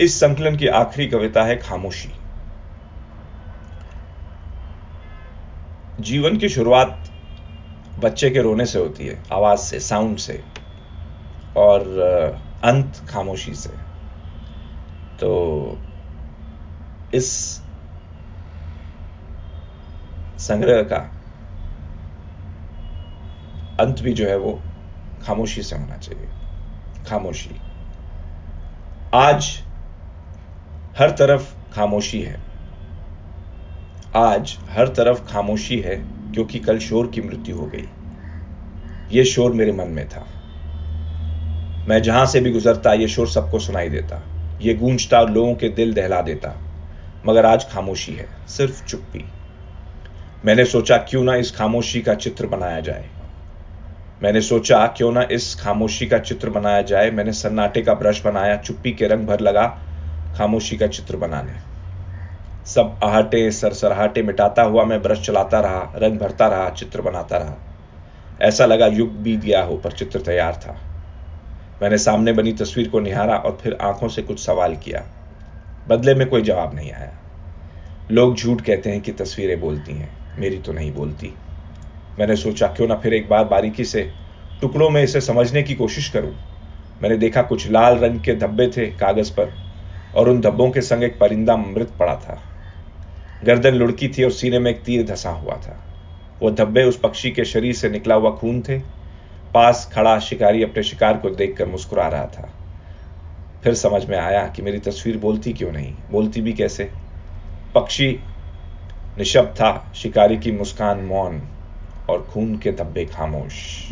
इस संकलन की आखिरी कविता है खामोशी। जीवन की शुरुआत बच्चे के रोने से होती है, आवाज़ से साउंड से, और अंत खामोशी से। तो इस संग्रह का अंत भी जो है वो खामोशी से होना चाहिए। खामोशी। आज हर तरफ़ खामोशी है। आज हर तरफ़ खामोशी है क्योंकि कल शोर की मृत्यु हो गई। यह शोर मेरे मन में था। मैं जहाँ से भी गुजरता यह शोर सबको सुनाई देता। यह गूंजता और लोगों के दिल दहला देता। मगर आज खामोशी है, सिर्फ़ चुप्पी। मैंने सोचा, क्यों ना इस खामोशी का चित्र बनाया जाए। मैंने सोचा, क्यों ना इस खामोशी का चित्र बनाया जाए। मैंने सन्नाटे का ब्रश बनाया, चुप्पी के रंग भर लगा। खामोशी का चित्र बनाने। सब आहटे सरसराहटे मिटाता हुआ मैं ब्रश चलाता रहा, रंग भरता रहा, चित्र बनाता रहा। ऐसा लगा युग बीत गया हो, पर चित्र तैयार था। मैंने सामने बनी तस्वीर को निहारा और फिर आँखों से कुछ सवाल किया। बदले में कोई जवाब नहीं आया। लोग झूठ कहते हैं कि तस्वीरें बोलती हैं। मेरी तो नहीं बोलती। मैंने सोचा, क्यों ना फिर एक बार बारीकी से टुकड़ों में इसे समझने की कोशिश करूँ। मैंने देखा, कुछ लाल रंग के धब्बे थे कागज़ पर। और उन धब्बों के संग एक परिंदा मृत पड़ा था। गर्दन लुड़की थी और सीने में एक तीर धसा हुआ था। वो धब्बे उस पक्षी के शरीर से निकला हुआ खून थे। पास खड़ा शिकारी अपने शिकार को देखकर मुस्कुरा रहा था। फिर समझ में आया कि मेरी तस्वीर बोलती क्यों नहीं? बोलती भी कैसे? पक्षी निशब्द था, शिकारी की मुस्कान मौन और खून के धब्बे खामोश।